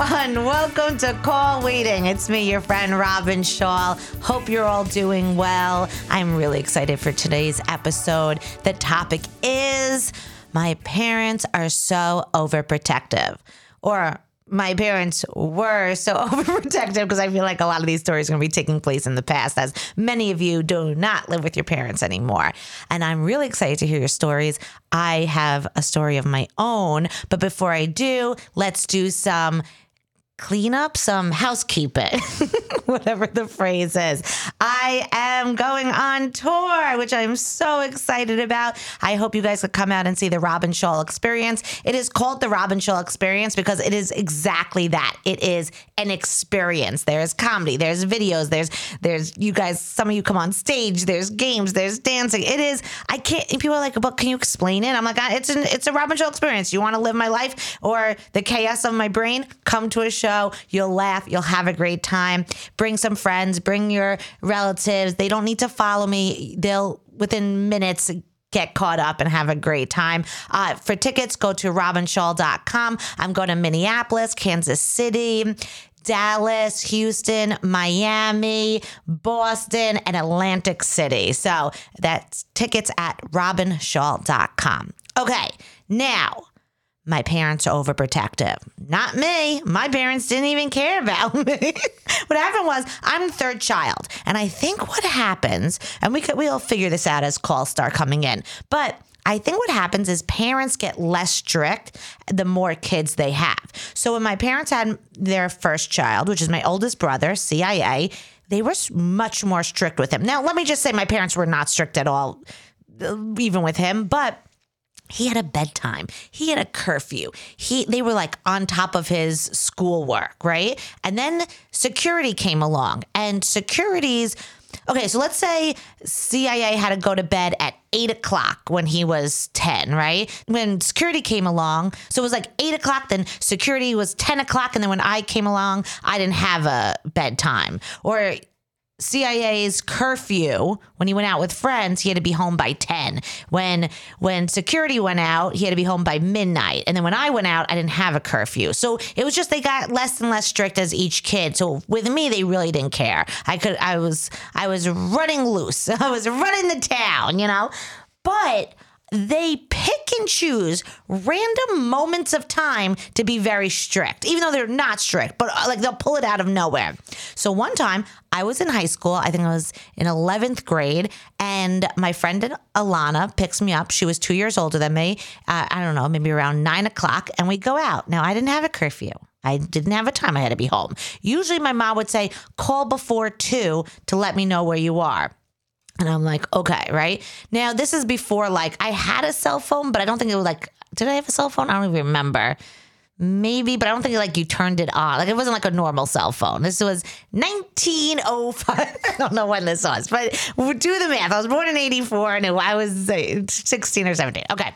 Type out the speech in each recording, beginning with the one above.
Everyone. Welcome to Call Waiting. It's me, your friend Robyn Schall. Hope you're all doing well. I'm really excited for today's episode. The topic is My parents are so overprotective. Or my parents were so overprotective because I feel like a lot of these stories are going to be taking place in the past, as many of you do not live with your parents anymore. And I'm really excited to hear your stories. I have a story of my own, but before I do, let's do some clean up some housekeeping, whatever the phrase is. I am going on tour, which I'm so excited about. I hope you guys could come out and see the Robyn Schall experience. It is called the Robyn Schall experience because it is exactly that. It is an experience. There's comedy, there's videos, there's there's you guys, some of you come on stage, there's games, there's dancing. It is I can't people are like, but can you explain it? I'm like, uh, it's an it's a Robyn Schall experience. You want to live my life or the chaos of my brain? Come to a show show. You'll laugh. You'll have a great time. Bring some friends. Bring your relatives. They don't need to follow me. They'll within minutes get caught up and have a great time. Uh, for tickets, go to robynschall.com. I'm going to Minneapolis, Kansas City. Dallas, Houston, Miami, Boston, and Atlantic City. So that's tickets at robynschall.com. Okay, now my parents are overprotective. Not me. My parents didn't even care about me. what happened was I'm the third child. And I think what happens, and we could we'll figure this out as calls start coming in, but I think what happens is parents get less strict the more kids they have. So when my parents had their first child, which is my oldest brother, CIA, they were much more strict with him. Now, let me just say my parents were not strict at all, uh, even with him, but he had a bedtime. He had a curfew. He they were like on top of his schoolwork right? And then security came along. And securities okay so let's say cia had to go to bed at 8 o'clock when he was 10 right? When security came along so it was like 8 o'clock then security was 10 o'clock and then when i came along i didn't have a bedtime. Or CIA's curfew when he went out with friends, he had to be home by 10. When when security went out, he had to be home by midnight. And then when I went out, I didn't have a curfew. So it was just they got less and less strict as each kid. So with me, they really didn't care. I could I was I was running loose. I was running the town, you know? But they pick and choose random moments of time to be very strict, even though they're not strict, but uh, like they'll pull it out of nowhere. So one time I was in high school, I think I was in 11th grade, and my friend Alana picks me up. She was two years older than me. Uh, I don't know, maybe around nine o'clock, and we go out. Now, I didn't have a curfew. I didn't have a time I had to be home. Usually, my mom would say, call before two to let me know where you are. And I'm like, okay, right? Now, this is before like I had a cell phone, but I don't think it was like, did I have a cell phone? I don't even remember. Maybe, but I don't think like you turned it on. Like it wasn't like a normal cell phone. This was 1905. I don't know when this was, but do the math. I was born in 84 and I was 16 or 17. Okay.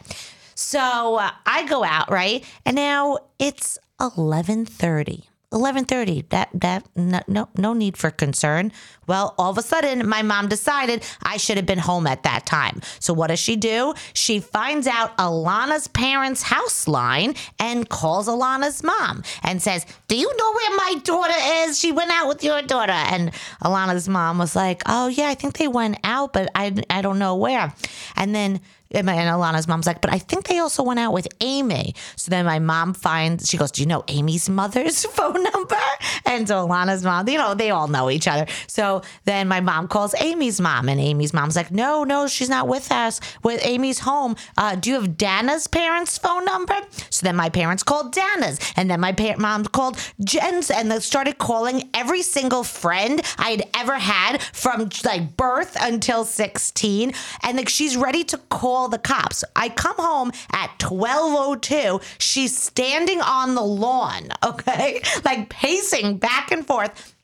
So uh, I go out, right? And now it's 1130. 11:30. That that no, no no need for concern. Well, all of a sudden my mom decided I should have been home at that time. So what does she do? She finds out Alana's parents' house line and calls Alana's mom and says, "Do you know where my daughter is? She went out with your daughter." And Alana's mom was like, "Oh yeah, I think they went out, but I I don't know where." And then and Alana's mom's like, but I think they also went out with Amy. So then my mom finds, she goes, Do you know Amy's mother's phone number? And so Alana's mom, you know, they all know each other. So then my mom calls Amy's mom, and Amy's mom's like, No, no, she's not with us. With Amy's home. Uh, do you have Dana's parents' phone number? So then my parents called Dana's, and then my pa- mom called Jen's, and they started calling every single friend I had ever had from like birth until 16. And like she's ready to call call the cops. I come home at 12:02. She's standing on the lawn, okay? Like pacing back and forth.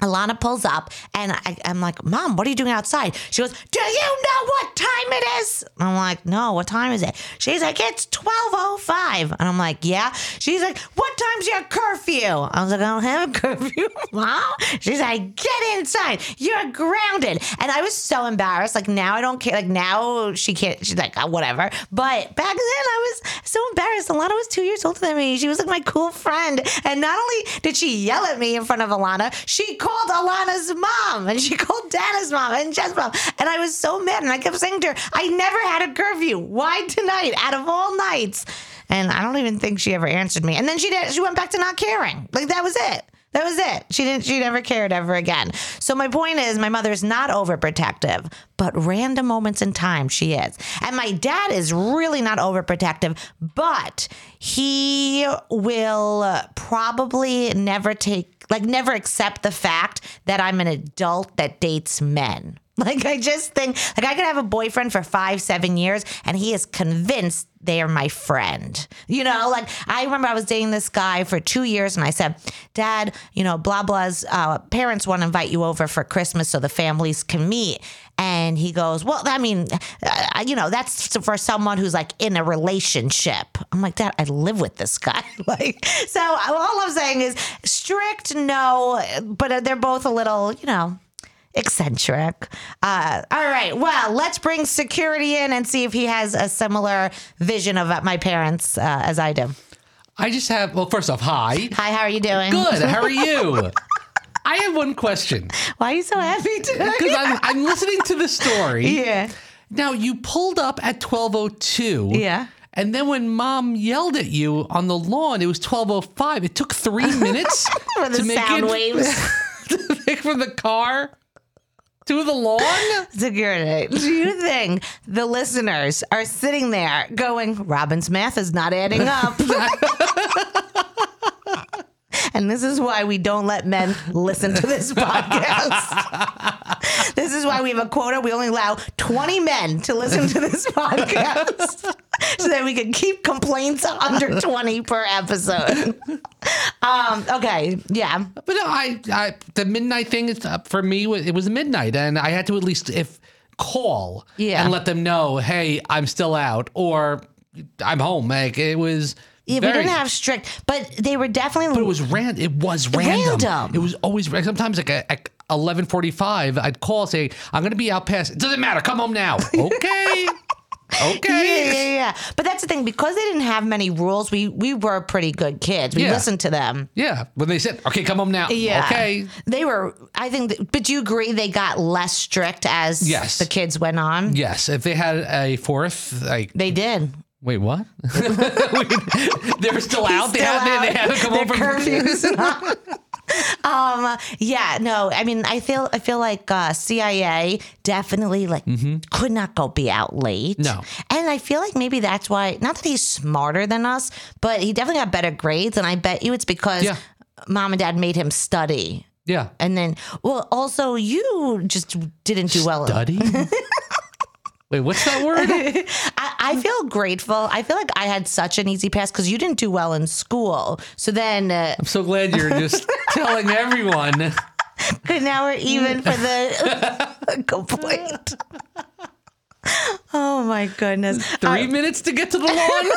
Alana pulls up and I, I'm like, Mom, what are you doing outside? She goes, Do you know what time it is? I'm like, No, what time is it? She's like, It's 12.05. And I'm like, Yeah. She's like, What time's your curfew? I was like, I don't have a curfew, Mom. She's like, Get inside. You're grounded. And I was so embarrassed. Like, now I don't care. Like, now she can't, she's like, oh, whatever. But back then I was so embarrassed. Alana was two years older than me. She was like my cool friend. And not only did she yell at me in front of Alana, she called Alana's mom and she called Dana's mom and Jess's mom. And I was so mad. And I kept saying to her, I never had a curfew. Why tonight out of all nights? And I don't even think she ever answered me. And then she did, she went back to not caring. Like that was it. That was it. She didn't she never cared ever again. So my point is my mother's not overprotective, but random moments in time she is. And my dad is really not overprotective, but he will probably never take like never accept the fact that I'm an adult that dates men. Like I just think like I could have a boyfriend for 5 7 years and he is convinced they are my friend. You know, like I remember I was dating this guy for two years and I said, Dad, you know, blah, blah's uh, parents want to invite you over for Christmas so the families can meet. And he goes, Well, I mean, uh, you know, that's for someone who's like in a relationship. I'm like, Dad, I live with this guy. like, so all I'm saying is strict, no, but they're both a little, you know, eccentric. Uh, all right. Well, let's bring security in and see if he has a similar vision of uh, my parents uh, as I do. I just have, well, first off, hi. Hi, how are you doing? Good. How are you? I have one question Why are you so happy today? because I'm, I'm listening to the story. yeah. Now, you pulled up at 1202. Yeah. And then when mom yelled at you on the lawn, it was 1205. It took three minutes to make sound it waves. to make from the car to the lawn. Security. Do you think the listeners are sitting there going, Robyn's math is not adding up? and this is why we don't let men listen to this podcast. this is why we have a quota. We only allow 20 men to listen to this podcast so that we can keep complaints under 20 per episode. Um, okay. Yeah. But no, I, I the midnight thing is uh, for me. It was midnight, and I had to at least if call Yeah. and let them know, hey, I'm still out, or I'm home. Like it was. Yeah, we didn't have strict, but they were definitely. But it was ran. It was random. Random. It was always sometimes like at, at eleven forty five. I'd call say I'm going to be out past. It doesn't matter. Come home now. Okay. Okay. yeah, yeah. yeah. But that's the thing because they didn't have many rules. We we were pretty good kids. We Yeah. listened to them. Yeah. When they said, "Okay, come home now." Yeah. Okay. They were. I think. That, but do you agree they got less strict as Yes. the kids went on? Yes. If they had a fourth, like, They did. wait, what? they were still out. They Still had, they, they out. had to come Their home from curfews. um. Yeah. No. I mean, I feel. I feel like uh, CIA definitely like could not go be out late. Mm-hmm. No. And I feel like maybe that's why. Not that he's smarter than us, but he definitely got better grades. And I bet you it's because Yeah. mom and dad made him study. Yeah. And then, well, also you just didn't do well. Study. Wait, what's that word? I, I feel grateful. I feel like I had such an easy pass because you didn't do well in school. So then, uh, I'm so glad you're just telling everyone. good, now we're even for the complaint. Oh my goodness. Three minutes to get to the lawn.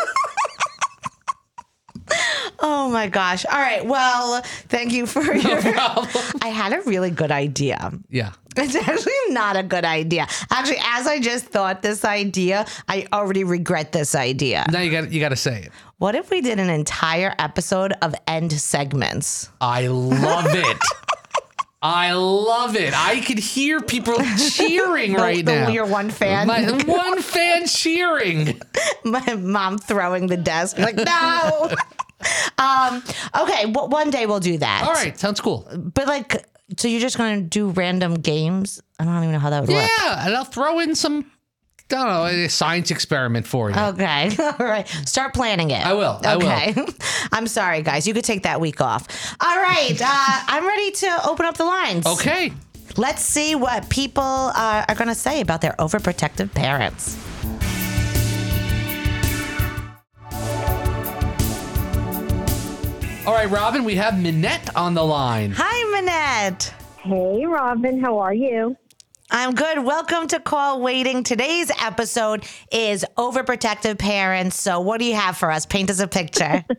Oh my gosh. All right. Well, thank you for your. I had a really good idea. yeah. It's actually not a good idea. Actually, as I just thought this idea, I already regret this idea. Now you got you got to say it. What if we did an entire episode of end segments? I love it. I love it. I could hear people cheering right the- now. your one fan? My, one fan cheering. My mom throwing the desk like no. um. Okay. Well, one day we'll do that. All right, sounds cool. But like, so you're just going to do random games? I don't even know how that would work. Yeah, and I'll throw in some, don't know, a science experiment for you. Okay. All right. Start planning it. I will. I okay. will. I'm sorry, guys. You could take that week off. All right. Uh, I'm ready to open up the lines. Okay. Let's see what people are going to say about their overprotective parents. All right, Robyn, we have Minette on the line. Hi, Minette. Hey, Robyn. How are you? I'm good. Welcome to Call Waiting. Today's episode is Overprotective Parents. So, what do you have for us? Paint us a picture.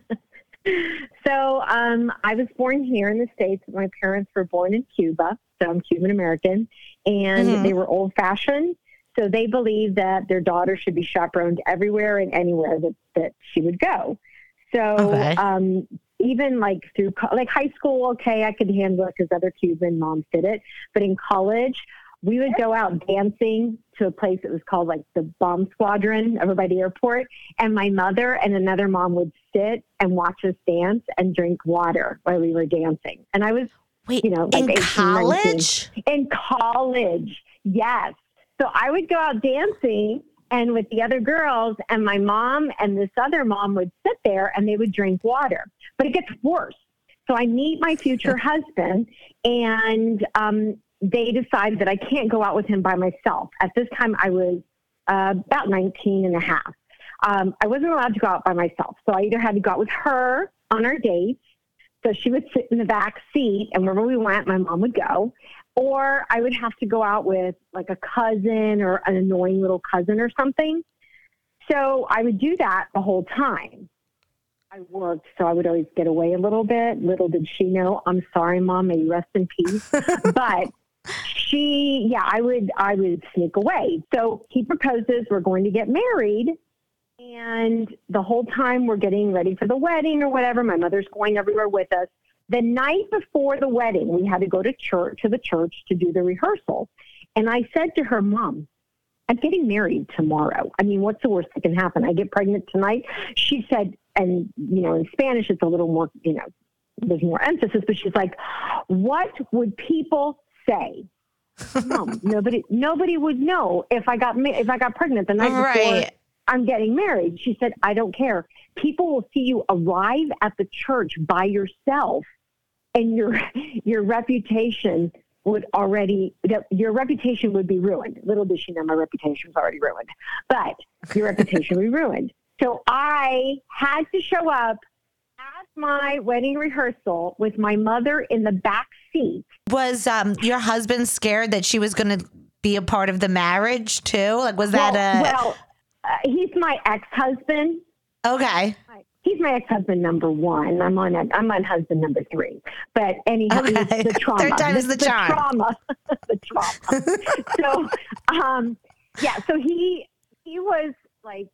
So, um, I was born here in the States. My parents were born in Cuba, so I'm Cuban American, and they were old fashioned. So, they believed that their daughter should be chaperoned everywhere and anywhere that, that she would go. So, Okay. um, even like through like high school, okay, I could handle it because other Cuban moms did it. But in college, we would go out dancing to a place that was called like the bomb squadron over by the airport. And my mother and another mom would sit and watch us dance and drink water while we were dancing. And I was Wait, You know, like in 18, 19. college? in college. Yes. So I would go out dancing and with the other girls, and my mom and this other mom would sit there and they would drink water. But it gets worse. So I meet my future husband, and um, they decide that I can't go out with him by myself. At this time, I was uh, about 19 and a half. Um, I wasn't allowed to go out by myself. So I either had to go out with her on our dates. So she would sit in the back seat, and wherever we went, my mom would go. Or I would have to go out with like a cousin or an annoying little cousin or something. So I would do that the whole time. I worked, so I would always get away a little bit. Little did she know, I'm sorry, mom, may you rest in peace. but she, yeah, I would, I would sneak away. So he proposes, we're going to get married. And the whole time we're getting ready for the wedding or whatever, my mother's going everywhere with us. The night before the wedding, we had to go to church to the church to do the rehearsal. And I said to her, Mom, I'm getting married tomorrow. I mean, what's the worst that can happen? I get pregnant tonight. She said, and you know, in Spanish it's a little more, you know, there's more emphasis, but she's like, What would people say? Mom, nobody nobody would know if I got ma- if I got pregnant the night before Right. I'm getting married. She said, I don't care. People will see you arrive at the church by yourself and your your reputation would already your reputation would be ruined. Little did she know my reputation was already ruined. But your reputation would be ruined. So I had to show up at my wedding rehearsal with my mother in the back Was um, your husband scared that she was going to be a part of the marriage too? Like, was that well, a. well uh, he's my ex-husband. okay. He's my ex-husband number one. I'm on. A, I'm on husband number three. But anyhow, Okay. the trauma. Third time is the charm. trauma. the trauma. so, um, yeah. So he he was like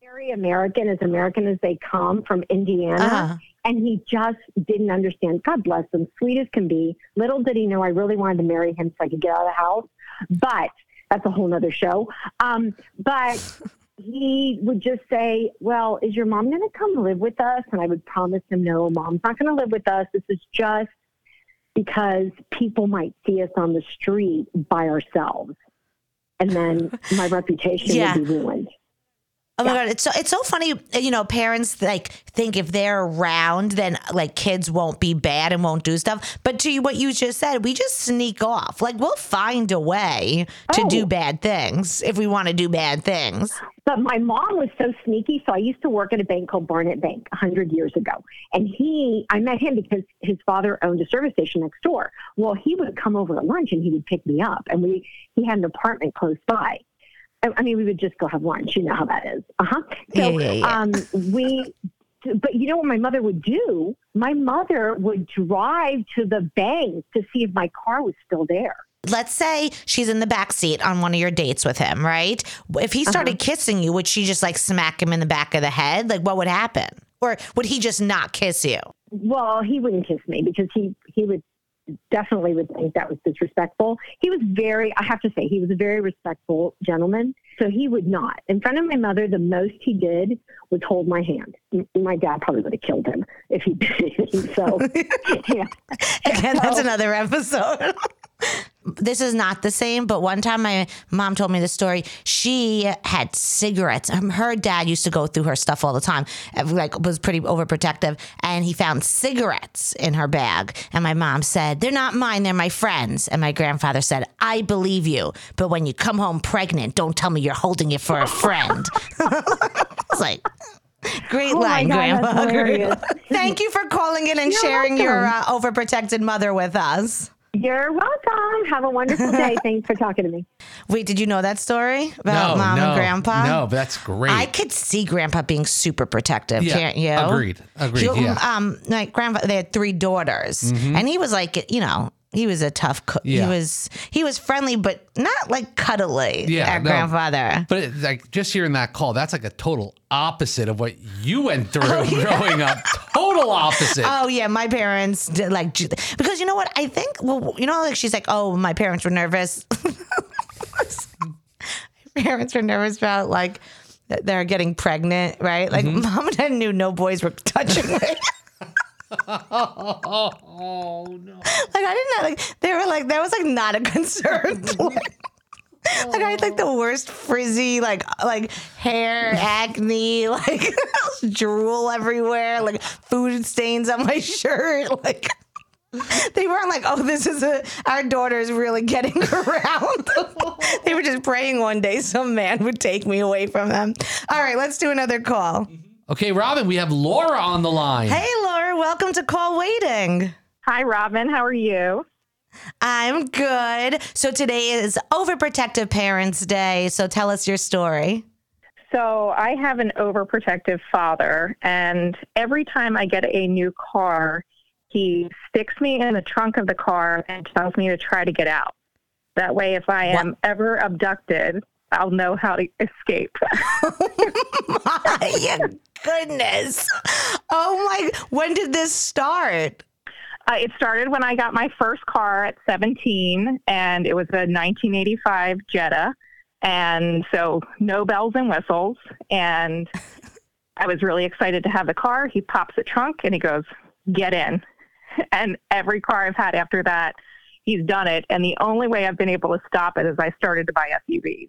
very American, as American as they come from Indiana, Uh-huh. And he just didn't understand. God bless him, sweet as can be. Little did he know I really wanted to marry him so I could get out of the house. But that's a whole nother show. Um, but he would just say, Well, is your mom going to come live with us? And I would promise him, No, mom's not going to live with us. This is just because people might see us on the street by ourselves. And then my reputation Yeah. would be ruined. Oh my god, it's so it's so funny. Uh, you know, parents like think if they're around, then uh, like kids won't be bad and won't do stuff. But to you, what you just said, we just sneak off. Like we'll find a way to Oh. do bad things if we want to do bad things. But my mom was so sneaky. So I used to work at a bank called Barnett Bank a hundred years ago. And he, I met him because his father owned a service station next door. Well, he would come over at lunch and he would pick me up and we, he had an apartment close by. I mean, we would just go have lunch. You know how that is. Uh huh. So, Yeah, yeah, yeah. um, we, but you know what my mother would do? My mother would drive to the bank to see if my car was still there. Let's say she's in the back seat on one of your dates with him, right? If he started kissing you, would she just like smack him in the back of the head? Like what would happen? Or would he just not kiss you? Well, he wouldn't kiss me because he he would definitely would think that was disrespectful. He was very, I have to say, he was a very respectful gentleman. So he would not. In front of my mother, the most he did was hold my hand. My dad probably would have killed him if he did. so, yeah. Again, that's another episode. this is not the same, but one time my mom told me the story. She had cigarettes. Um, Her dad used to go through her stuff all the time, uh, like was pretty overprotective, and he found cigarettes in her bag. And my mom said, "They're not mine. They're my friends." And my grandfather said, "I believe you, but when you come home pregnant, don't tell me you're holding it for a friend." it's like. Great Oh line, God, Grandma. hilarious. Thank you for calling in and You're sharing your uh, overprotected mother with us. You're welcome. Have a wonderful day. Thanks for talking to me. Wait, did you know that story about no, mom no, and grandpa? No, but that's great. I could see grandpa being super protective, Yeah, can't you? agreed, agreed, He- yeah. Mm-hmm. Um, like grandpa, they had three daughters, and he was like, you know, he was a tough cook. He was he was friendly, but not like cuddly. Yeah, at no. grandfather. But it, like just hearing that call, that's like a total opposite of what you went through Oh, growing up. Total opposite. Oh yeah, my parents did like because you know what I think. Well, you know, like she's like, oh, my parents were nervous. my parents were nervous about like they're getting pregnant, right? Like Mm-hmm. mom and dad knew no boys were touching me. Oh no. like I didn't know, like they were like that was like not a concern. like, like I had like the worst frizzy like like hair acne like drool everywhere like food stains on my shirt like they weren't like oh this is a our daughter is really getting around they were just praying one day some man would take me away from them all right let's do another call mm-hmm. Okay, Robyn, we have Laura on the line. hey Laura welcome to call waiting Hi, Robyn. How are you? I'm good. So today is Overprotective Parents Day. So tell us your story. So, I have an overprotective father, and every time I get a new car, he sticks me in the trunk of the car and tells me to try to get out. That way, if I am ever abducted, I'll know how to escape. My goodness. Oh my, when did this start? Uh, it started when I got my first car at 17, and it was a 1985 Jetta. And so, no bells and whistles. And I was really excited to have the car. He pops the trunk and he goes, Get in. And every car I've had after that, he's done it. And the only way I've been able to stop it is I started to buy SUVs.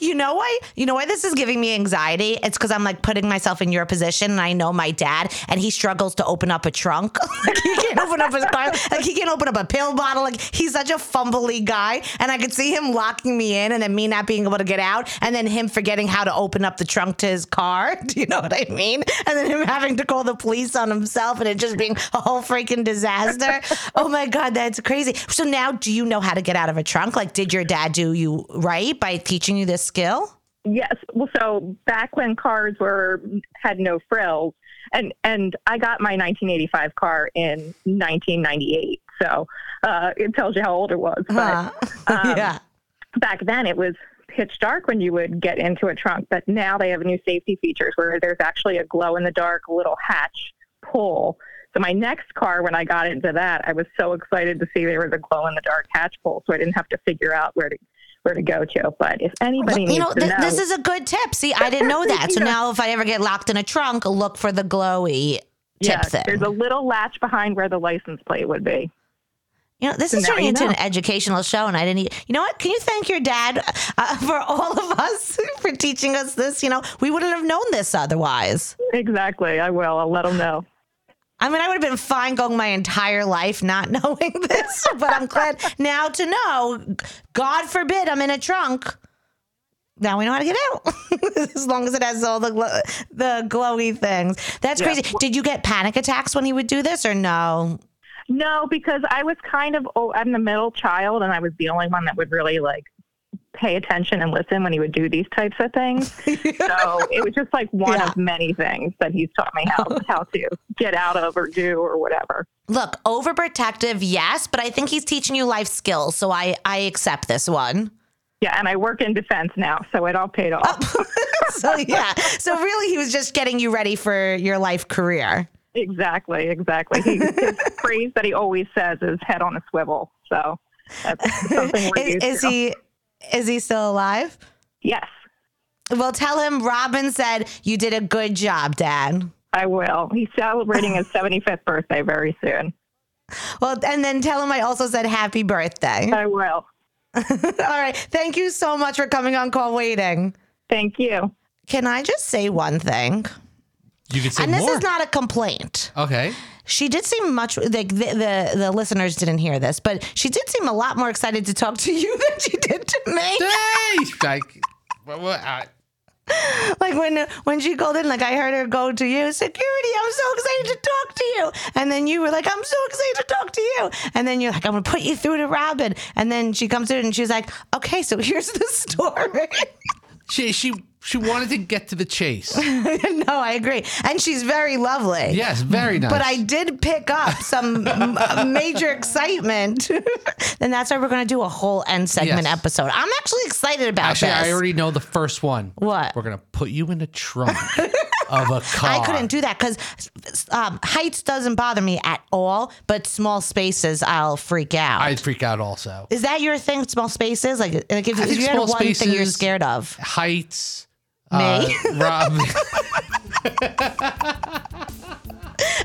You know why? You know why this is giving me anxiety? It's because I'm like putting myself in your position, and I know my dad, and he struggles to open up a trunk. like he can't open up his car. Like he can't open up a pill bottle. Like he's such a fumbly guy, and I could see him locking me in, and then me not being able to get out, and then him forgetting how to open up the trunk to his car. Do you know what I mean? And then him having to call the police on himself, and it just being a whole freaking disaster. oh my god, that's crazy. So now, do you know how to get out of a trunk? Like, did your dad do you right by teaching you this skill? Yes. Well, so back when cars were had no frills, and and I got my 1985 car in 1998, so uh, it tells you how old it was. But um, yeah. back then, it was pitch dark when you would get into a trunk, but now they have new safety features where there's actually a glow in the dark little hatch pull. So my next car, when I got into that, I was so excited to see there was a glow in the dark hatch pull, so I didn't have to figure out where to where to go to. But if anybody needs you know, th- know, this is a good tip. See, I didn't know that. So now, if I ever get locked in a trunk, look for the glowy tip yeah, thing. there's a little latch behind where the license plate would be. You know, this So is turning into know. an educational show, and I didn't. You know what? Can you thank your dad uh, for all of us for teaching us this? You know, we wouldn't have known this otherwise. Exactly. I will. I'll let them know. I mean, I would have been fine going my entire life not knowing this, but I'm glad now to know. God forbid I'm in a trunk. Now we know how to get out, as long as it has all the glo- the glowy things. That's Yeah. crazy. Did you get panic attacks when he would do this, or no? No, because I was kind of oh, I'm the middle child, and I was the only one that would really like pay attention and listen when he would do these types of things. so it was just like one Yeah. of many things that he's taught me how how to get out of or do or whatever. Look, overprotective, yes, but I think he's teaching you life skills, so I I accept this one. Yeah, and I work in defense now, so it all paid off. so yeah, so really, he was just getting you ready for your life career. exactly, exactly. He, his phrase that he always says is "head on a swivel." So that's something Is, is he is he still alive? Yes, Well, tell him Robyn said you did a good job, Dad. I will. He's celebrating his 75th birthday very soon. Well, and then tell him I also said happy birthday. I will. All right. Thank you so much for coming on call waiting. Thank you. Can I just say one thing? You can say and this more. is not a complaint. okay. She did seem much like the, the the listeners didn't hear this, but she did seem a lot more excited to talk to you than she did to me. Hey, like, well, well, I, like when when she called in, like I heard her go to you, security. I'm so excited to talk to you, and then you were like, I'm so excited to talk to you, and then you're like, I'm gonna put you through to Robyn, and then she comes in and she's like, okay, so here's the story. She she she wanted to get to the chase. no, I agree, and she's very lovely. Yes, very nice. But I did pick up some m- major excitement. and that's why we're going to do a whole end segment Yes. episode. I'm actually excited about actually this. I already know the first one. What? We're gonna put you in the trunk of a car. I couldn't do that because um, heights doesn't bother me at all, but small spaces I'll freak out. I'd freak out also. Is that your thing? Small spaces, like, like if, if think you had small one thing you're spaces- scared of. Heights. Me? Uh, Rob.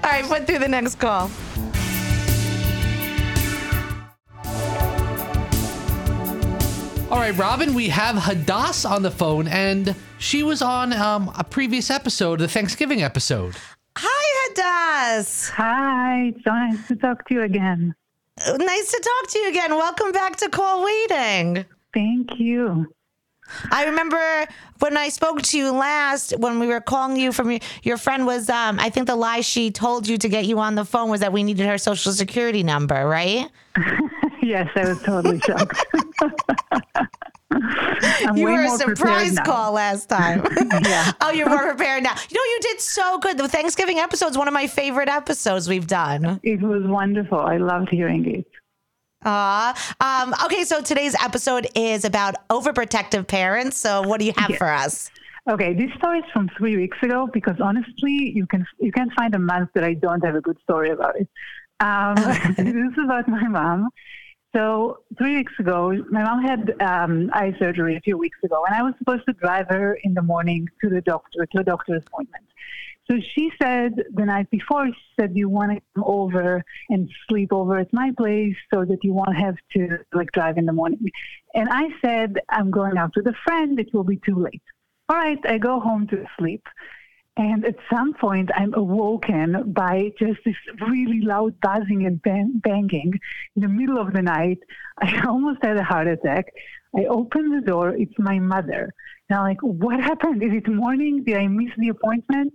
All right, put through the next call. All right, Robyn, we have Hadass on the phone, and she was on um, a previous episode, the Thanksgiving episode. Hi, Hadas. Hi, it's so nice to talk to you again. Nice to talk to you again. Welcome back to Call Waiting. Thank you. I remember when I spoke to you last, when we were calling you from your, your friend was, um, I think the lie she told you to get you on the phone was that we needed her social security number, right? Yes, I was totally shocked. You were a surprise now. call last time. Yeah. oh, you're more prepared now. You know, you did so good. The Thanksgiving episode is one of my favorite episodes we've done. It was wonderful. I loved hearing it. Aw. Um, okay, so today's episode is about overprotective parents. So, what do you have Yes. for us? Okay, this story is from three weeks ago because honestly, you can you can find a month that I don't have a good story about it. Um, this is about my mom. So three weeks ago, my mom had um, eye surgery a few weeks ago, and I was supposed to drive her in the morning to the doctor to a doctor's appointment. So she said the night before, she said, "You want to come over and sleep over at my place so that you won't have to like drive in the morning." And I said, "I'm going out with a friend. It will be too late." All right, I go home to sleep. And at some point, I'm awoken by just this really loud buzzing and bang- banging in the middle of the night. I almost had a heart attack. I open the door. It's my mother. I'm like, what happened? Is it morning? Did I miss the appointment?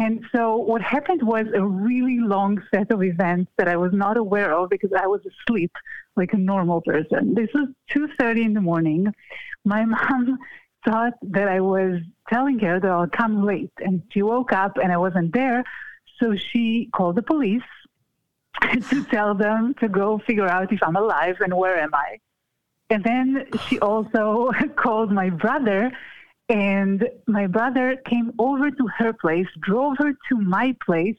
And so what happened was a really long set of events that I was not aware of because I was asleep like a normal person. This was 2.30 in the morning. My mom thought that I was telling her that I'll come late. And she woke up and I wasn't there. So she called the police to tell them to go figure out if I'm alive and where am I. And then she also called my brother, and my brother came over to her place, drove her to my place,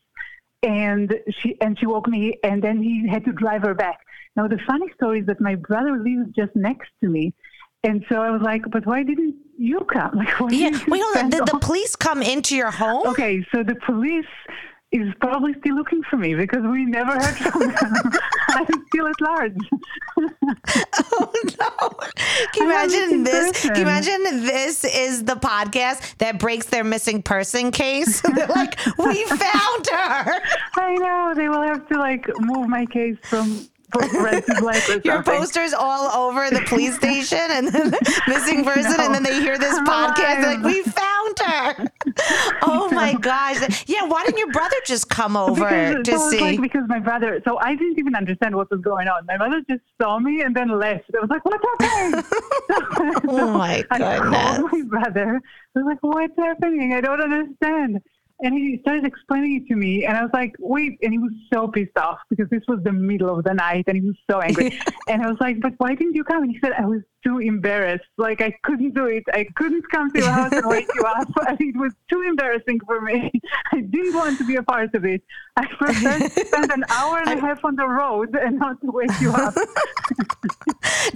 and she and she woke me, and then he had to drive her back. Now the funny story is that my brother lives just next to me, and so I was like, "But why didn't you come? Like, why Yeah, didn't you wait, hold on. Did the police come into your home? Okay, so the police is probably still looking for me because we never heard from them. I'm still at large. Oh no! Can you imagine this? Can you imagine this is the podcast that breaks their missing person case? They're like, we found her. I know they will have to like move my case from forensic life or Your posters all over the police station and then missing person, and then they hear this I'm podcast. Like, we found her. Oh my gosh! Yeah, why didn't your brother just come over Because, to so see? like because my brother, so I didn't even understand what was going on. My mother just saw me and then left. I was like, "What's happening?" Oh, my I goodness. called my brother. I was like, "What's happening? I don't understand." And he started explaining it to me, and I was like, "Wait!" And he was so pissed off because this was the middle of the night, and he was so angry. and I was like, "But why didn't you come?" And he said, "I was too embarrassed. Like I couldn't do it. I couldn't come to your house and wake you up. it was too embarrassing for me. I didn't want to be a part of it. I prefer to spend an hour and a half on the road and not to wake you up."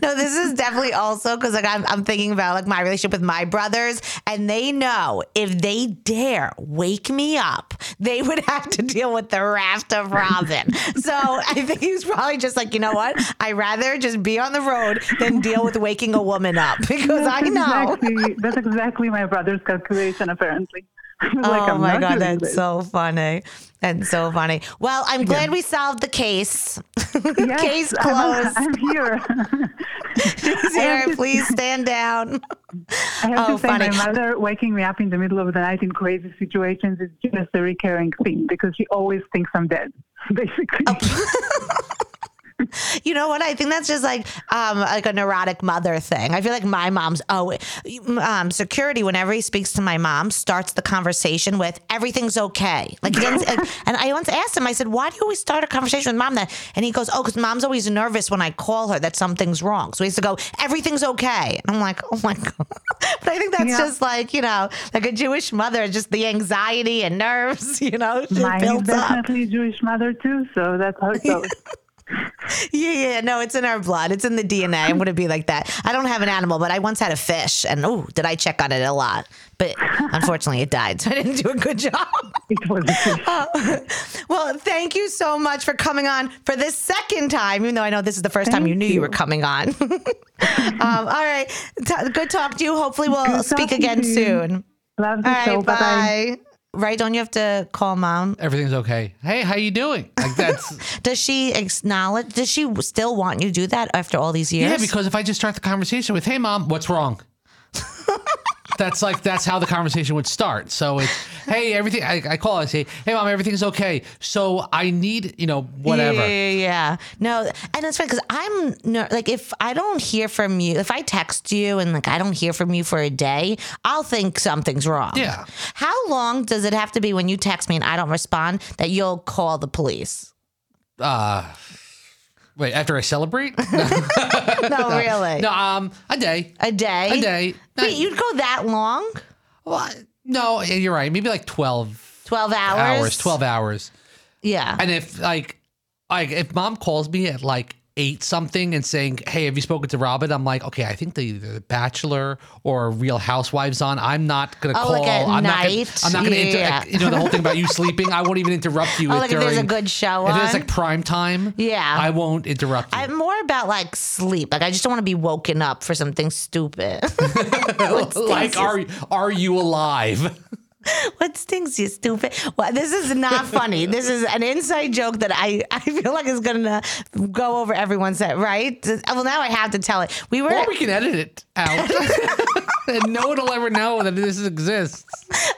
No, this is definitely also because like I'm, I'm thinking about like my relationship with my brothers, and they know if they dare wake me up, they would have to deal with the raft of Robyn. so I think he's probably just like, you know what? I'd rather just be on the road than deal with waking a woman up because I know. exactly that's exactly my brother's calculation. Apparently. Like, oh I'm my god, that's this. so funny. That's so funny. Well, I'm glad we solved the case. Yes, case I'm- closed. I'm, here. Sarah, please stand down. I have Oh, to say, funny. my mother waking me up in the middle of the night in crazy situations is just a recurring thing because she always thinks I'm dead, basically. Oh. You know what? I think that's just like um, like a neurotic mother thing. I feel like my mom's oh um, security. Whenever he speaks to my mom, starts the conversation with "everything's okay." Like, he and I once asked him, I said, "Why do you always start a conversation with mom?" That and he goes, "Oh, because mom's always nervous when I call her that something's wrong." So he has to go, "Everything's okay," and I'm like, "Oh my god!" But I think that's Yeah. just like you know, like a Jewish mother, just the anxiety and nerves. You know, it Mine builds up. definitely a Jewish mother too, so that's how it goes. Yeah, yeah, no, it's in our blood. It's in the DNA. I'm going to be like that. I don't have an animal, but I once had a fish, and oh, did I check on it a lot? But unfortunately, it died, so I didn't do a good job. it was a fish. well, thank you so much for coming on for this second time, even though I know this is the first time you knew you. you. were coming on. um, all right, T- good talk to you. Hopefully, we'll Good speak again soon. Love the All show. Bye bye. bye. Right? Don't you have to call mom? Everything's okay. Hey, how you doing? Like that's Does she acknowledge? Does she still want you to do that after all these years? yeah. Because if I just start the conversation with, "Hey, mom, what's wrong?" that's like that's how the conversation would start. So it's, "Hey, everything." I, I call. I say, "Hey, mom, everything's okay." So I need, you know, whatever. Yeah, yeah, yeah. No, and it's funny because I'm no, like if I don't hear from you, if I text you and like I don't hear from you for a day, I'll think something's wrong. Yeah. How long does it have to be when you text me and I don't respond that you'll call the police? Uh, wait. After I celebrate? No, really. no, um, a day. A day. A day. Wait, you'd go that long? Well, no, you're right. Maybe like twelve. hours. hours. Twelve hours. Yeah. And if like, like if mom calls me at like eight something and saying, "Hey, have you spoken to Robyn?" I'm like, okay, I think the, the Bachelor or Real Housewives on. I'm not gonna Oh, call. like I'm not. Gonna. I'm not gonna. Inter- Yeah. you know the whole thing about you sleeping. I won't even interrupt you. Oh, like if there's a good show If it's like prime time. Yeah. I won't interrupt you. I'm more about like sleep. Like I just don't want to be woken up for something stupid. like, are are you alive? What stings you, stupid? Well, this is not funny. this is an inside joke that I, I feel like is gonna go over everyone's head, right? Well, now I have to tell it. We were or we can edit it out, and no one will ever know that this exists.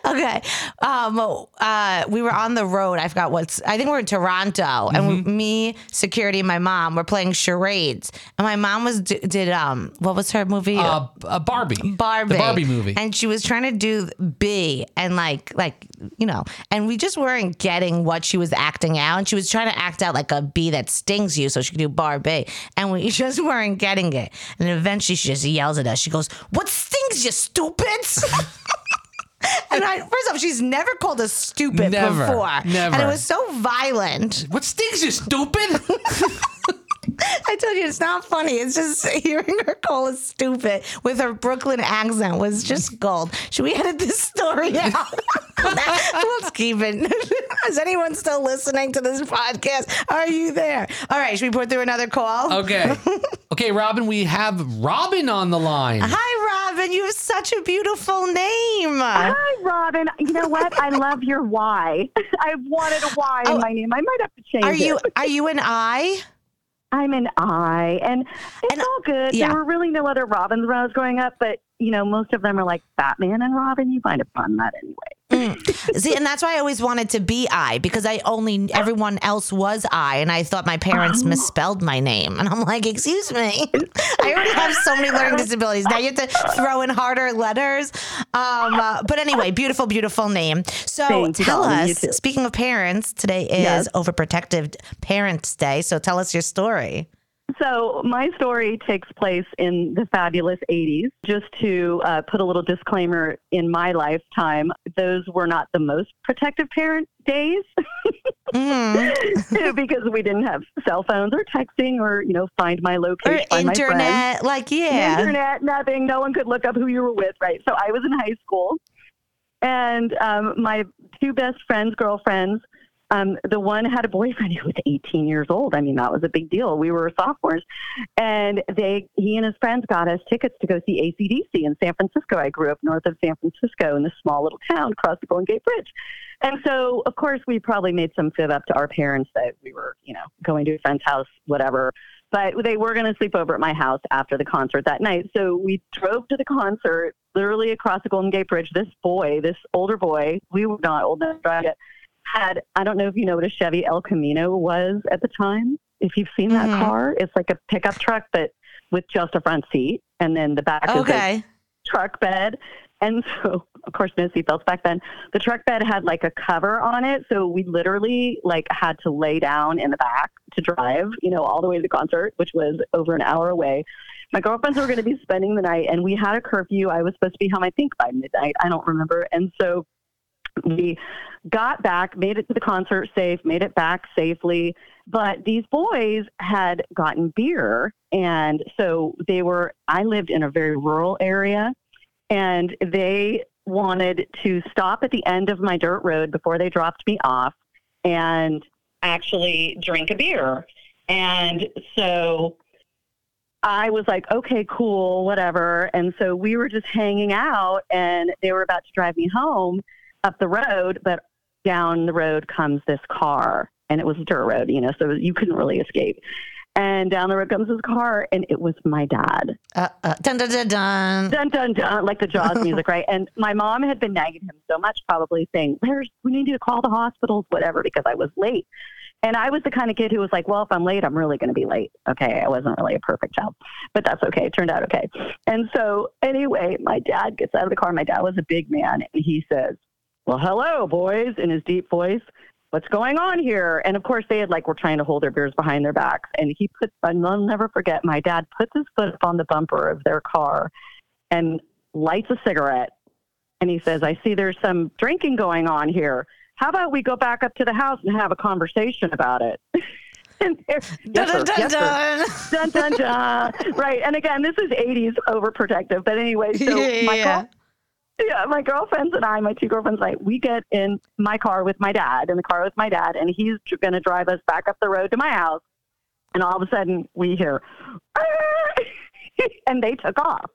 okay. Um, uh, we were on the road. I forgot what's. I think we are in Toronto, and we, me, security, and my mom were playing charades. And my mom was d- did um, what was her movie? Uh, uh, Barbie. Barbie. The Barbie movie. And she was trying to do B and like like you know, and we just weren't getting what she was acting out. And she was trying to act out like a bee that stings you so she could do Barbie. And we just weren't getting it. And eventually she just yells at us. She goes, What stings you stupids? And I, first off, she's never called us stupid Never, before. And it was so violent. what stinks, you, stupid? I told you it's not funny. It's just hearing her call us stupid with her Brooklyn accent was just gold. Should we edit this story out? Let's keep it. Is anyone still listening to this podcast? Are you there? All right, should we put through another call? Okay. Okay, Robyn, we have Robin on the line. Hi, Robin. You have such a beautiful name. Hi, Robyn. You know what? I love your Y. I wanted a Y Oh, in my name. I might have to change Are you are you an I? I'm an I, and it's And- all good. yeah. There were really no other Robins when I was growing up, but you know, most of them are like Batman and Robin. You might have done that anyway. See, and that's why I always wanted to be I because I only everyone else was I, and I thought my parents Oh. misspelled my name, and I'm like, excuse me, I already have so many learning disabilities. Now you have to throw in harder letters. Um, uh, but anyway, beautiful, beautiful name. So tell us. Speaking of parents, today is Yes. Overprotective Parents Day. So tell us your story. So, my story takes place in the fabulous 80s. Just to uh, put a little disclaimer in my lifetime, those were not the most protective parent days Mm. because we didn't have cell phones or texting or, you know, find my Or location, my internet, like yeah. internet, nothing. No one could look up who you were with, right? So I was in high school, and um, my two best friends, girlfriends, Um, the one had a boyfriend who was 18 years old. I mean, that was a big deal. We were sophomores, and they he and his friends got us tickets to go see ACDC in San Francisco. I grew up north of San Francisco in this small little town across the Golden Gate Bridge. And so, of course, we probably made some fib up to our parents that we were, you know, going to a friend's house, whatever. But they were going to sleep over at my house after the concert that night. So we drove to the concert, literally across the Golden Gate Bridge. This boy, this older boy, we were not old enough to drive yet, had, I don't know if you know what a Chevy El Camino was at the time. If you've seen that Mhm. car, it's like a pickup truck, but with just a front seat. And then the back is a truck bed. And so, of course, no seatbelts back then. The truck bed had like a cover on it. So we literally like had to lay down in the back to drive, you know, all the way to the concert, which was over an hour away. My girlfriends were going to be spending the night and we had a curfew. I was supposed to be home, I think, by midnight. I don't remember. And so we got back, made it to the concert safe, made it back safely. But these boys had gotten beer. And so they were, I lived in a very rural area, and they wanted to stop at the end of my dirt road before they dropped me off and actually drink a beer. And so I was like, okay, cool, whatever. And so we were just hanging out, and they were about to drive me home up the road, but down the road comes this car, and it was a dirt road, you know, so you couldn't really escape. And down the road comes this car, and it was my dad. Uh, uh, dun dun dun dun. Dun dun dun, like the Jaws music, right? And my mom had been nagging him so much, probably saying, "Where's we need you to call the hospitals, whatever," because I was late. And I was the kind of kid who was like, "Well, if I'm late, I'm really going to be late." Okay, I wasn't really a perfect child, but that's okay. It turned out okay. And so, anyway, my dad gets out of the car. My dad was a big man, and he says, "Well, hello, boys," in his deep voice. What's going on here? And of course, they had like were trying to hold their beers behind their backs. And he put, I'll never forget, my dad puts his foot up on the bumper of their car and lights a cigarette. And he says, I see there's some drinking going on here. How about we go back up to the house and have a conversation about it? and Dun yes, dun dun yes, dun. dun dun dun. right. And again, this is 80s overprotective. But anyway, so Yeah, my, yeah. Yeah, my girlfriends and I, my two girlfriends, and I, we get in my car with my dad, in the car with my dad, and he's going to drive us back up the road to my house. And all of a sudden, we hear, and they took off.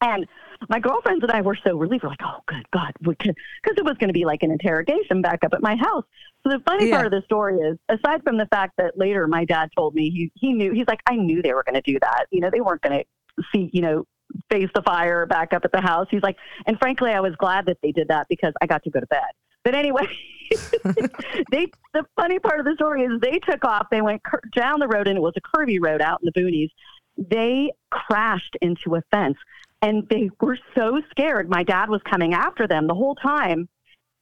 And my girlfriends and I were so relieved. We're like, oh, good God. Because it was going to be like an interrogation back up at my house. So the funny Yeah. part of the story is, aside from the fact that later my dad told me he, he knew, he's like, I knew they were going to do that. You know, they weren't going to see, you know, face the fire back up at the house. He's like, and frankly, I was glad that they did that because I got to go to bed. But anyway, they the funny part of the story is they took off. They went cur- down the road, and it was a curvy road out in the boonies. They crashed into a fence, and they were so scared. My dad was coming after them the whole time,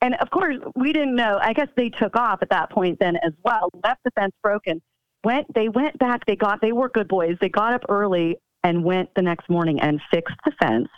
and of course, we didn't know. I guess they took off at that point then as well. Left the fence broken. Went. They went back. They got. They were good boys. They got up early and went the next morning and fixed the fence.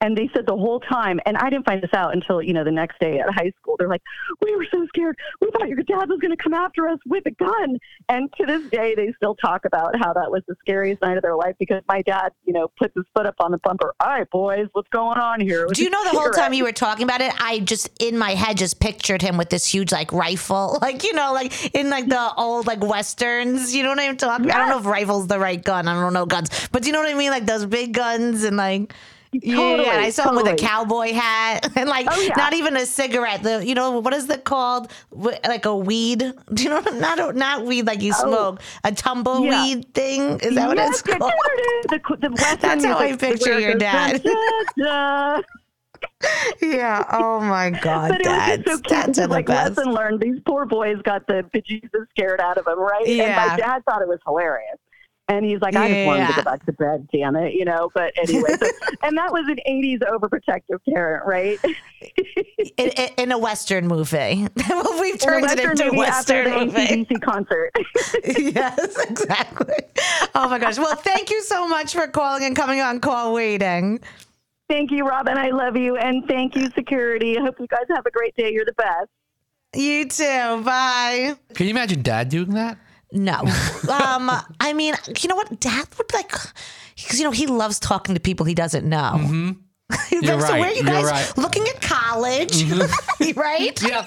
And they said the whole time, and I didn't find this out until, you know, the next day at high school. They're like, we were so scared. We thought your dad was going to come after us with a gun. And to this day, they still talk about how that was the scariest night of their life because my dad, you know, put his foot up on the bumper. All right, boys, what's going on here? Do you know the whole time you were talking about it, I just in my head just pictured him with this huge like rifle, like you know, like in like the old like westerns. You know what I'm talking? about? I don't know if rifle's the right gun. I don't know guns, but do you know what I mean? Like those big guns and like. Totally, yeah, I saw him with a cowboy hat and like Oh, yeah. not even a cigarette. The you know what is it called? Like a weed? Do you know what- not a, not weed like you oh, smoke a tumbleweed thing? Is that what Oh. Yes, it's called? The, the Western That's how I picture your dad. Yeah. Oh my God, But it was just so cute. Dads are like best. lesson learned. These poor boys got the bejesus scared out of them, right? And Yeah. my dad thought it was hilarious. And he's like, I just wanted to go back to bed, damn it, you know. But anyway, so, and that was an '80s overprotective parent, right? in, in, in a Western movie. well, We've turned it into a movie after Western the movie. ACDC concert. yes, exactly. Oh my gosh. Well, thank you so much for calling and coming on Call Waiting. thank you, Robyn. I love you, and thank you, security. I hope you guys have a great day. You're the best. You too. Bye. Can you imagine dad doing that? No. Um, I mean, you know what? Dad would like, because, you know, he loves talking to people he doesn't know. Mm-hmm. You're so where are you You're guys right. Mm-hmm. looking at college? right? Yeah.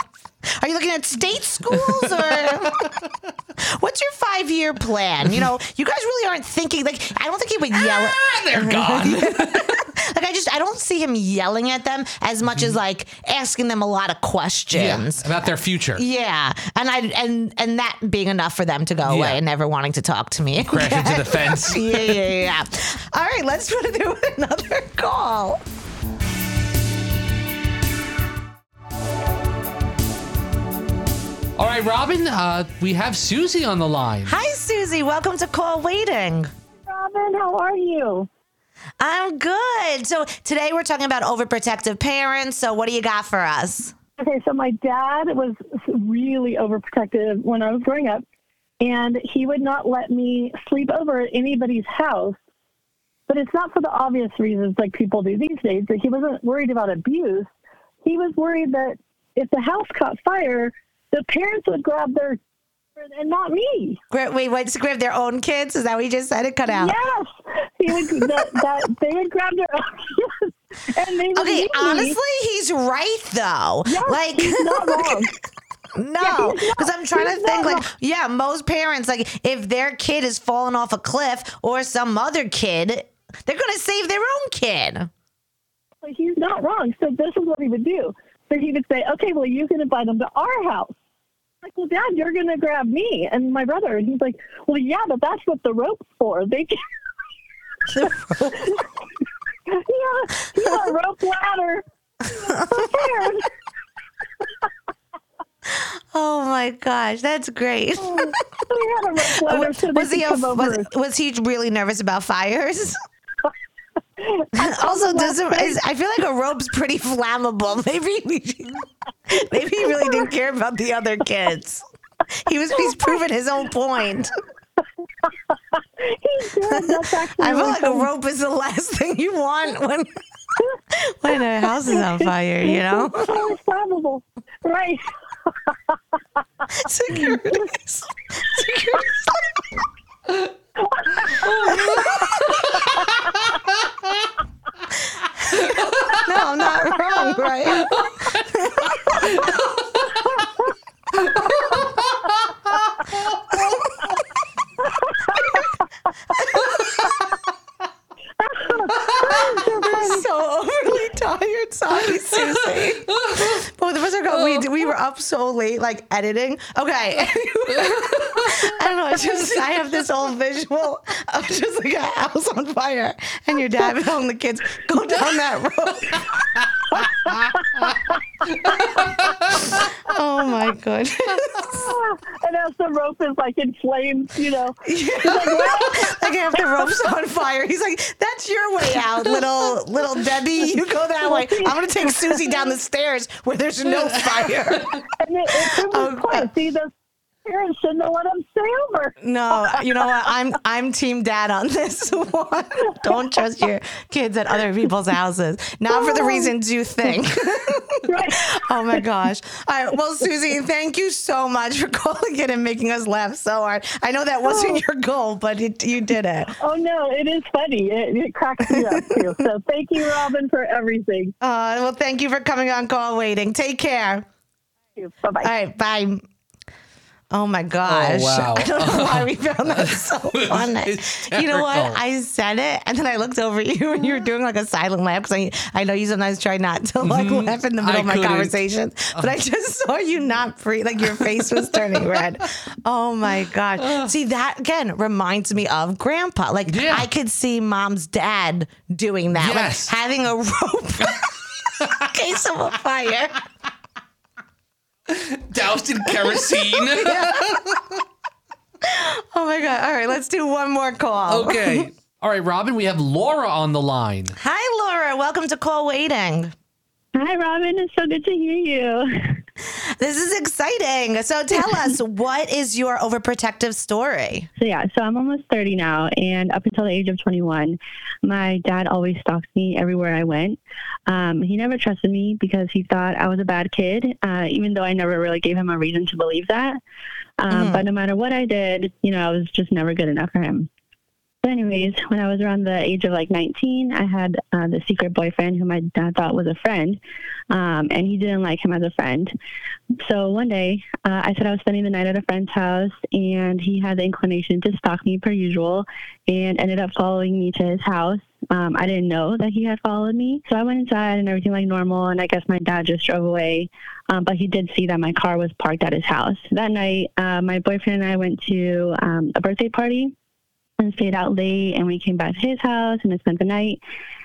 Are you looking at state schools or what's your five year plan? You know, you guys really aren't thinking like I don't think he would yell. At, Ah, they're gone. like I just I don't see him yelling at them as much as like asking them a lot of yeah, questions. about their future. Yeah, and I and and that being enough for them to go away and never wanting to talk to me. Crash into the fence. yeah, yeah, yeah. All right, let's put it through another call. All right, Robyn, uh, we have Susie on the line. Hi, Susie. Welcome to Call Waiting. Robyn, how are you? I'm good. So today we're talking about overprotective parents. So what do you got for us? Okay, so my dad was really overprotective when I was growing up, and he would not let me sleep over at anybody's house. But it's not for the obvious reasons like people do these days. That he wasn't worried about abuse. He was worried that if the house caught fire, the parents would grab their and not me. Wait, wait, to grab their own kids? Is that what you just said? It cut out. Yes, he would. that, that they would grab their own, and they would Okay, leave me. honestly, he's right though. Yes, like he's not wrong. No, because I'm trying to think like, yeah, most parents like if their kid is falling off a cliff or some other kid, they're gonna save their own kid. But he's not wrong. So this is what he would do. So he would say, "Okay, well, you can invite them to our house." I'm like, well, Dad, you're going to grab me and my brother, and he's like, "Well, yeah, but that's what the rope's for. They can." yeah, yeah, rope ladder. Oh my gosh, that's great. Oh, we had a rope ladder so was he over. was, was he really nervous about fires? also, does it, is, I feel like a rope's pretty flammable. Maybe maybe he really didn't care about the other kids. He was he's proven his own point. He's good. That's actually I feel like a rope is the last thing you want when when a house is on fire. You know, Oh, it's flammable. Right. security. security. no, I'm not wrong, right? I'm so overly tired. Sorry, Susie. Both of us are going. We, we were up so late, like editing. Okay. I don't know. It's just I have this whole visual of just like a house on fire, and your dad telling the kids go down that road. oh my god! and as the rope is like in flames, you know. like if the rope's on fire, he's like, "That's your way out, little little Debbie. You go that way. I'm gonna take Susie down the stairs where there's no fire." And it, it his um, point. Uh, See, the parents shouldn't have let him stay over. No, you know what? I'm I'm team dad on this one. Don't trust your kids at other people's houses. Not for the reasons you think. Right. oh my gosh. All right. Well, Susie, thank you so much for calling in and making us laugh so hard. I know that wasn't your goal, but it, you did it. Oh no, it is funny. It, it cracks me up too. So thank you, Robyn, for everything. Uh, well, thank you for coming on call waiting. Take care. Bye bye. All right, bye. Oh my oh, gosh. wow. I don't know why we found that so funny. You know what? I said it and then I looked over at you and you were doing like a silent laugh because I, I know you sometimes try not to like mm-hmm. laugh in the middle I of my couldn't. conversation. Oh. But I just saw you not free, like your face was turning red. Oh my gosh. See, that again reminds me of grandpa. Like Yeah. I could see mom's dad doing that. Yes. Like having a rope case of a fire. Doused in kerosene. Oh my god! All right, let's do one more call. okay. All right, Robyn, we have Laura on the line. Hi, Laura. Welcome to Call Waiting. Hi, Robyn. It's so good to hear you. This is exciting. So tell us, what is your overprotective story? So, yeah, so I'm almost 30 now, and up until the age of 21, my dad always stalked me everywhere I went. Um, he never trusted me because he thought I was a bad kid, uh, even though I never really gave him a reason to believe that. Um, But no matter what I did, you know, I was just never good enough for him. So anyways, when I was around the age of like 19, I had uh, the secret boyfriend who my dad thought was a friend, um, and he didn't like him as a friend. so one day, uh, I said I was spending the night at a friend's house, and he had the inclination to stalk me per usual, and ended up following me to his house. Um, I didn't know that he had followed me, so I went inside and everything like normal. And I guess my dad just drove away, um, but he did see that my car was parked at his house. That night, uh, my boyfriend and I went to um, a birthday party and stayed out late, and we came back to his house and I spent the night.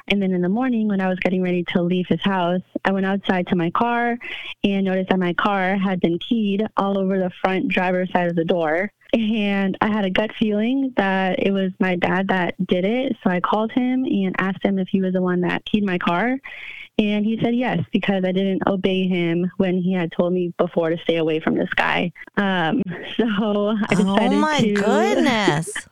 And then in the morning, when I was getting ready to leave his house, I went outside to my car and noticed that my car had been keyed all over the front driver's side of the door. And I had a gut feeling that it was my dad that did it. So I called him and asked him if he was the one that keyed my car. And he said yes, because I didn't obey him when he had told me before to stay away from this guy. Um, so I decided Oh my to. goodness.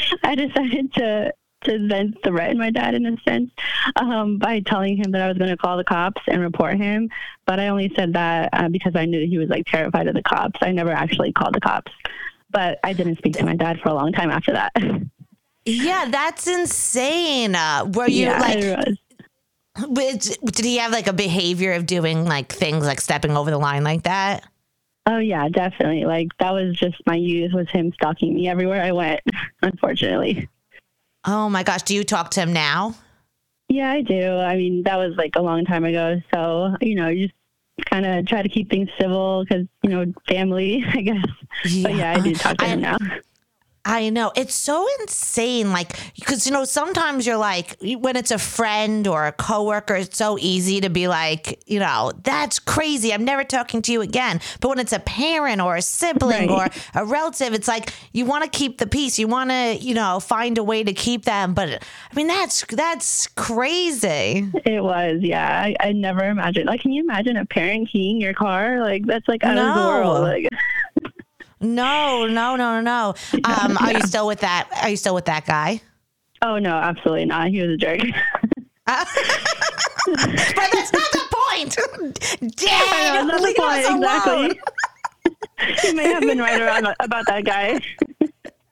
I decided to to then threaten my dad in a sense um, by telling him that I was going to call the cops and report him. But I only said that uh, because I knew he was like terrified of the cops. I never actually called the cops. But I didn't speak to my dad for a long time after that. Yeah, that's insane. Uh, were you yeah, like, did he have like a behavior of doing like things like stepping over the line like that? Oh yeah, definitely. Like that was just my youth was him stalking me everywhere I went. Unfortunately. Oh my gosh, do you talk to him now? Yeah, I do. I mean, that was like a long time ago. So you know, you just kind of try to keep things civil because you know family, I guess. But yeah, I do talk to I- him now. I know. It's so insane. Like, because, you know, sometimes you're like, when it's a friend or a coworker, it's so easy to be like, you know, that's crazy. I'm never talking to you again. But when it's a parent or a sibling Right. or a relative, it's like you want to keep the peace. You want to, you know, find a way to keep them. But I mean, that's that's crazy. It was, yeah. I, I never imagined. Like, can you imagine a parent keying your car? Like, that's like out of the world. Like, No, no, no, no. Um, Are you still with that? Are you still with that guy? oh no, absolutely not. He was a jerk. But that's not the point. Dang, That's the leave us point, alone. exactly. you may have been right around about that guy.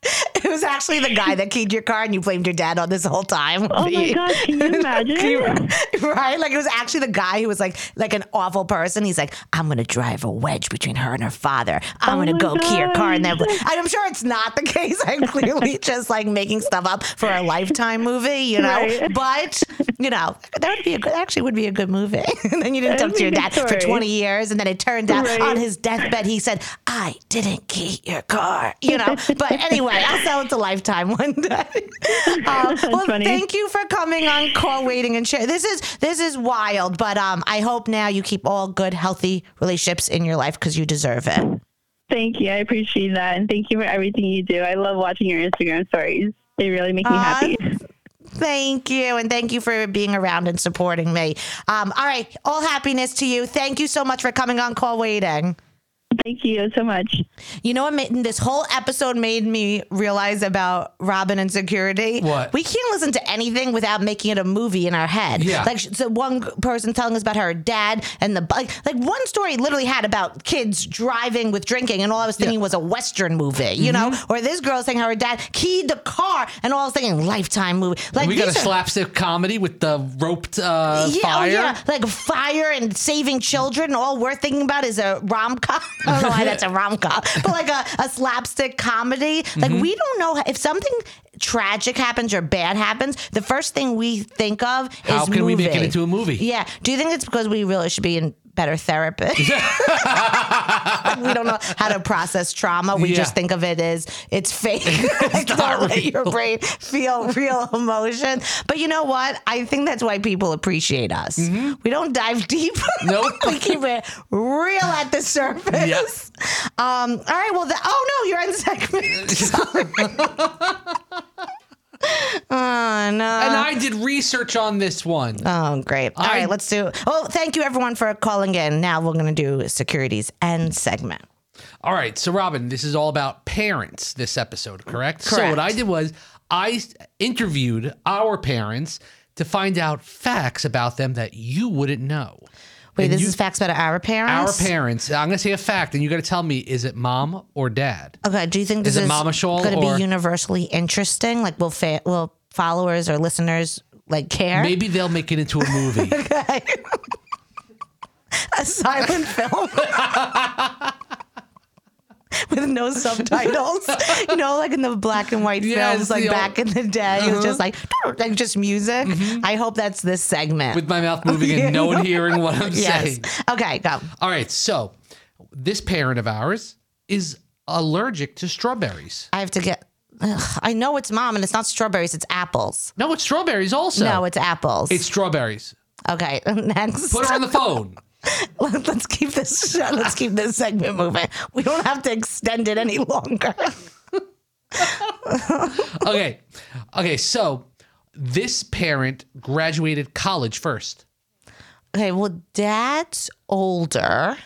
It was actually the guy that keyed your car, and you blamed your dad on this whole time. Oh my gosh, can you imagine? right? Like it was actually the guy who was like like an awful person. He's like, I'm gonna drive a wedge between her and her father. I'm Oh gonna go key your car, and then. I'm sure it's not the case. I'm clearly just like making stuff up for a lifetime movie, you know. Right. But you know, that would be a good. Actually, would be a good movie. and then you didn't talk to your dad good for 20 years, and then it turned out Right. on his deathbed he said, "I didn't key your car," you know. but anyway, I'll sell it to Lifetime one day. Uh, well, funny. thank you for coming on call waiting and share. This is this is wild, but um, I hope now you keep all good, healthy relationships in your life because you deserve it. Thank you. I appreciate that. And thank you for everything you do. I love watching your Instagram stories. They really make me Aw, happy. Thank you, and thank you for being around and supporting me. Um, all right, all happiness to you. Thank you so much for coming on call waiting. Thank you so much. You know what? Made, this whole episode made me realize about Robyn and security. What? We can't listen to anything without making it a movie in our head. Yeah. Like so one person telling us about her dad and the like. Like one story literally had about kids driving with drinking, and all I was thinking was a western movie. You know, Mm-hmm. or this girl saying how her dad keyed the car, and all I was thinking lifetime movie. Like we got a are- slapstick comedy with the roped uh, yeah, oh, fire. yeah, like fire and saving children. All we're thinking about is a rom com. I don't know why that's a rom com, but like a, a slapstick comedy. Like Mm-hmm. we don't know if something tragic happens or bad happens. The first thing we think of How is can we movie. make it into a movie? Yeah. Do you think it's because we really should be in better therapy? Like, we don't know how to process trauma. We Yeah. just think of it as it's fake. like, not don't let your brain feel real emotion. But you know what? I think that's why people appreciate us. We don't dive deep. Mm-hmm. Nope. we keep it real at the surface. Yes. Um, all right. Well, the, oh no, you're in segment. Sorry. I did research on this one. Oh, great. All I- right, let's do. Oh, thank you everyone for calling in. Now we're going to do securities end segment. All right, so Robyn, this is all about parents. This episode, correct? correct? So what I did was I interviewed our parents to find out facts about them that you wouldn't know. Wait, And this you- is facts about our parents? our parents. I'm going to say a fact, and you got to tell me: is it mom or dad? Okay. Do you think this Is it is, Mama Schall going to be universally interesting? Like, will fa- will followers or listeners like care? Maybe they'll make it into a movie. okay. a silent film with no subtitles. you know, like in the black and white Yes, films, like the old- back in the day, it was uh-huh. just like like just music. Mm-hmm. I hope that's this segment. With my mouth moving and no one hearing what I'm yes. saying. Okay, go. All right, so this parent of ours is allergic to strawberries. I have to get. Ugh, I know it's mom, and it's not strawberries; it's apples. No, it's strawberries also. no, it's apples. it's strawberries. okay. Next, Put her on the phone. Let- let's keep this. Let's keep this segment moving. We don't have to extend it any longer. okay. Okay, so this parent graduated college first. Okay, well, dad's older,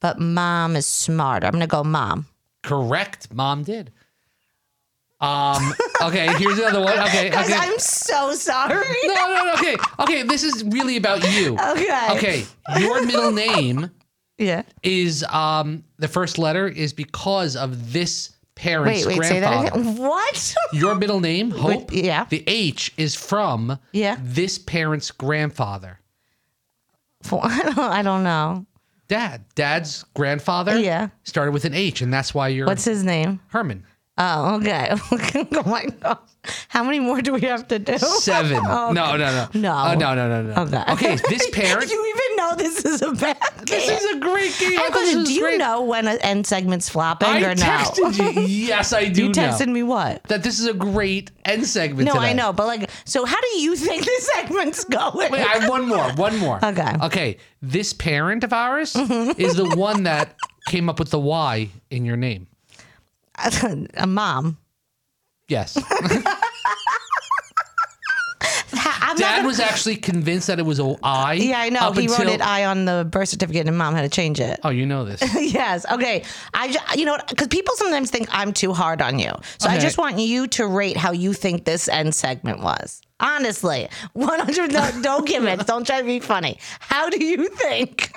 but mom is smarter. I'm gonna go mom. Correct. Mom did. Um, okay, here's another one. Okay, okay. I'm so sorry. No, no, no, okay. Okay, this is really about you. Okay. Okay, your middle name Yeah. is um the first letter is because of this parent's Wait, wait, say that grandfather. again. What? Your middle name, Hope. yeah. The H is from Yeah. this parent's grandfather. I don't, I don't know. Dad. Dad's grandfather Yeah. started with an H, and that's why you're What's his name? Herman. Oh, okay. oh my god. How many more do we have to do? Seven. Oh, No, no, no. No. Uh, no, no, no, no. Okay. Okay, this parent. you even know this is a bad game. this is a great game. I This have is Do you great. know when an end segment's flopping I or no? texted you. Yes, I do You know. texted me what? that this is a great end segment. No, I know, but like, so how do you think this segment's going? Wait, I have one more. One more. Okay. Okay. This parent of ours is the one that came up with the Y in your name. a mom. Yes. I'm Dad gonna- was actually convinced that it was a I. Yeah, I know. He wrote it I on the birth certificate, and mom had to change it. Oh, you know this. yes. Okay. I, you know, because people sometimes think I'm too hard on you. So I just want you to rate how you think this end segment was. Honestly, 100. No, don't give it. Don't try to be funny. How do you think?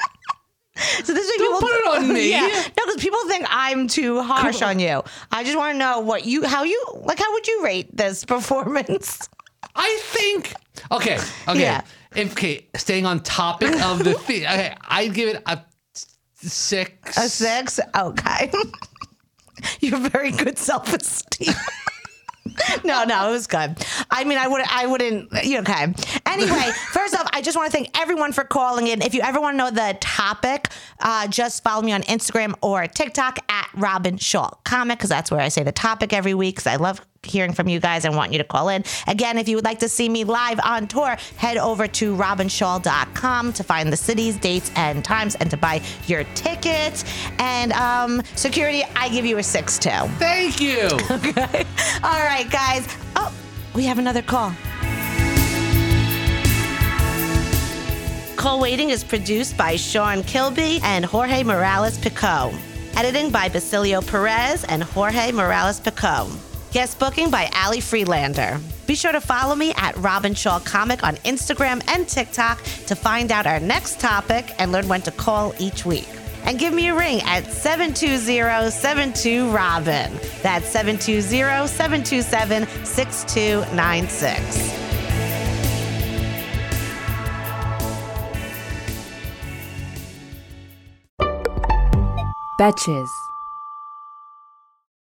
So this is Don't people put it on me. Yeah, no, because people think I'm too harsh on you. I just want to know what you, how you, like, how would you rate this performance? I think. Okay. Okay. Yeah. If, okay. Staying on topic of the thing. Okay. I'd give it a six. A six? Okay. you have very good self esteem. no, no, it was good. I mean, I would, I wouldn't. you Okay. Anyway, first off, I just want to thank everyone for calling in. If you ever want to know the topic, uh, just follow me on Instagram or TikTok at Robyn Schall Comic because that's where I say the topic every week. Because I love hearing from you guys and want you to call in. Again, if you would like to see me live on tour, head over to robynschall.com to find the cities, dates, and times and to buy your tickets. And um, security, I give you a six too. Thank you. Okay. All right, guys. Oh, we have another call. Call Waiting is produced by Sean Kilby and Jorge Morales Pico. Editing by Basilio Perez and Jorge Morales Pico. Guest booking by Ali Freelander. Be sure to follow me at Robyn Schall Comic on Instagram and TikTok to find out our next topic and learn when to call each week. And give me a ring at 720-72-ROBIN. That's 720-727-6296. Betches.